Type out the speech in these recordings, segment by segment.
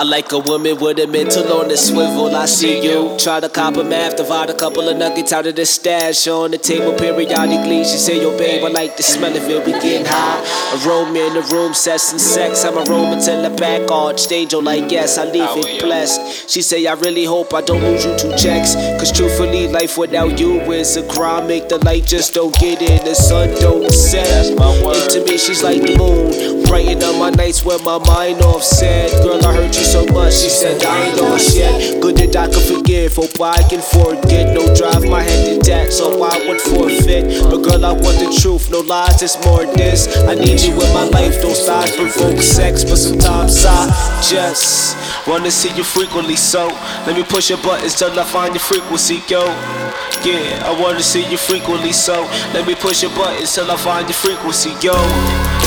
I like a woman with a mental on the swivel. I see you. Try to cop a math, divide a couple of nuggets out of the stash on the table periodically. She say, Yo, babe, I like the smell of it. We getting high. Aroma in the room, sex and sex. I'm aroma till the back arched. Angel, like, yes, I leave it blessed. She say, I really hope I don't lose you two checks. Cause truthfully, life without you is a crime. Make the light just don't get in, the sun don't set. And to me, she's like the moon. Brighten on my nights with my mind offset. Girl, I hurt you so much. She said, I ain't lost yet. Good that I can forgive. Hope I can forget. No drive, my head truth. No lies, it's more this. I need you in my life. Don't stop, provoke sex. But sometimes I just wanna see you frequently. So let me push your buttons till I find your frequency, yo. Yeah, I wanna see you frequently. So let me push your buttons till I find your frequency, yo.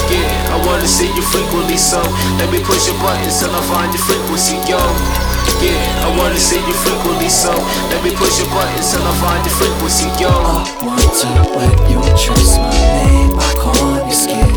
Yeah, I wanna see you frequently. So let me push your buttons till I find your frequency, yo. Yeah, I wanna see you frequently. So let me push your buttons till I find your frequency, yo. I want to let you trace my name back on your skin.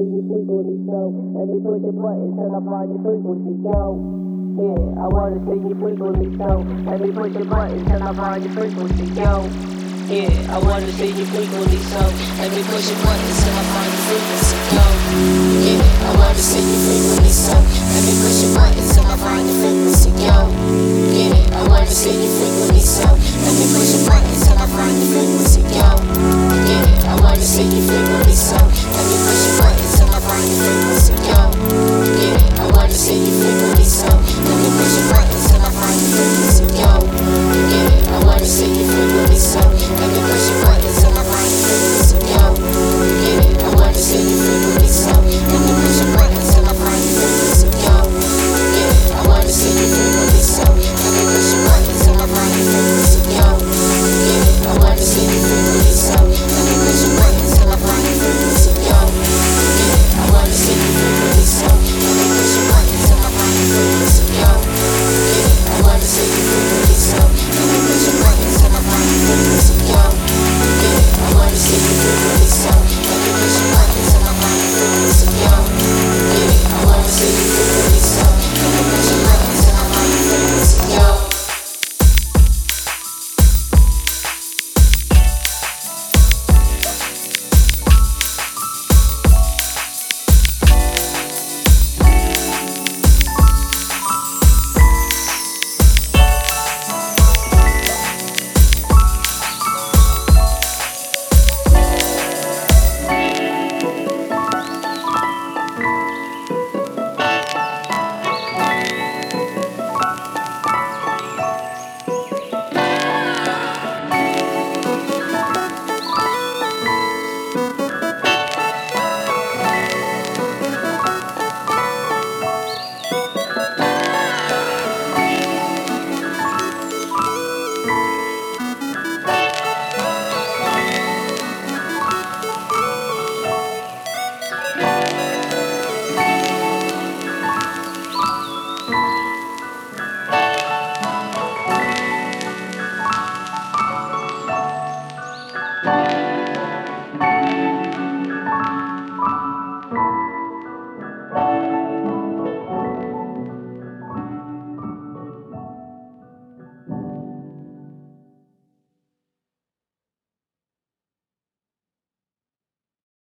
to you frequently, so let me push your buttons till I find your frequency, yo. Yeah, I wanna see you frequently, so let me push your buttons till I find your frequency, yo. Yeah, I wanna see you frequently, so let me push your buttons till I find your frequency, yo. Yeah, I wanna see you frequently, so let me push your buttons till I find your frequency, yo. Yeah, I wanna see you frequently, so let me push your buttons till I find your frequency, yo. Yeah, I wanna see you frequently, so.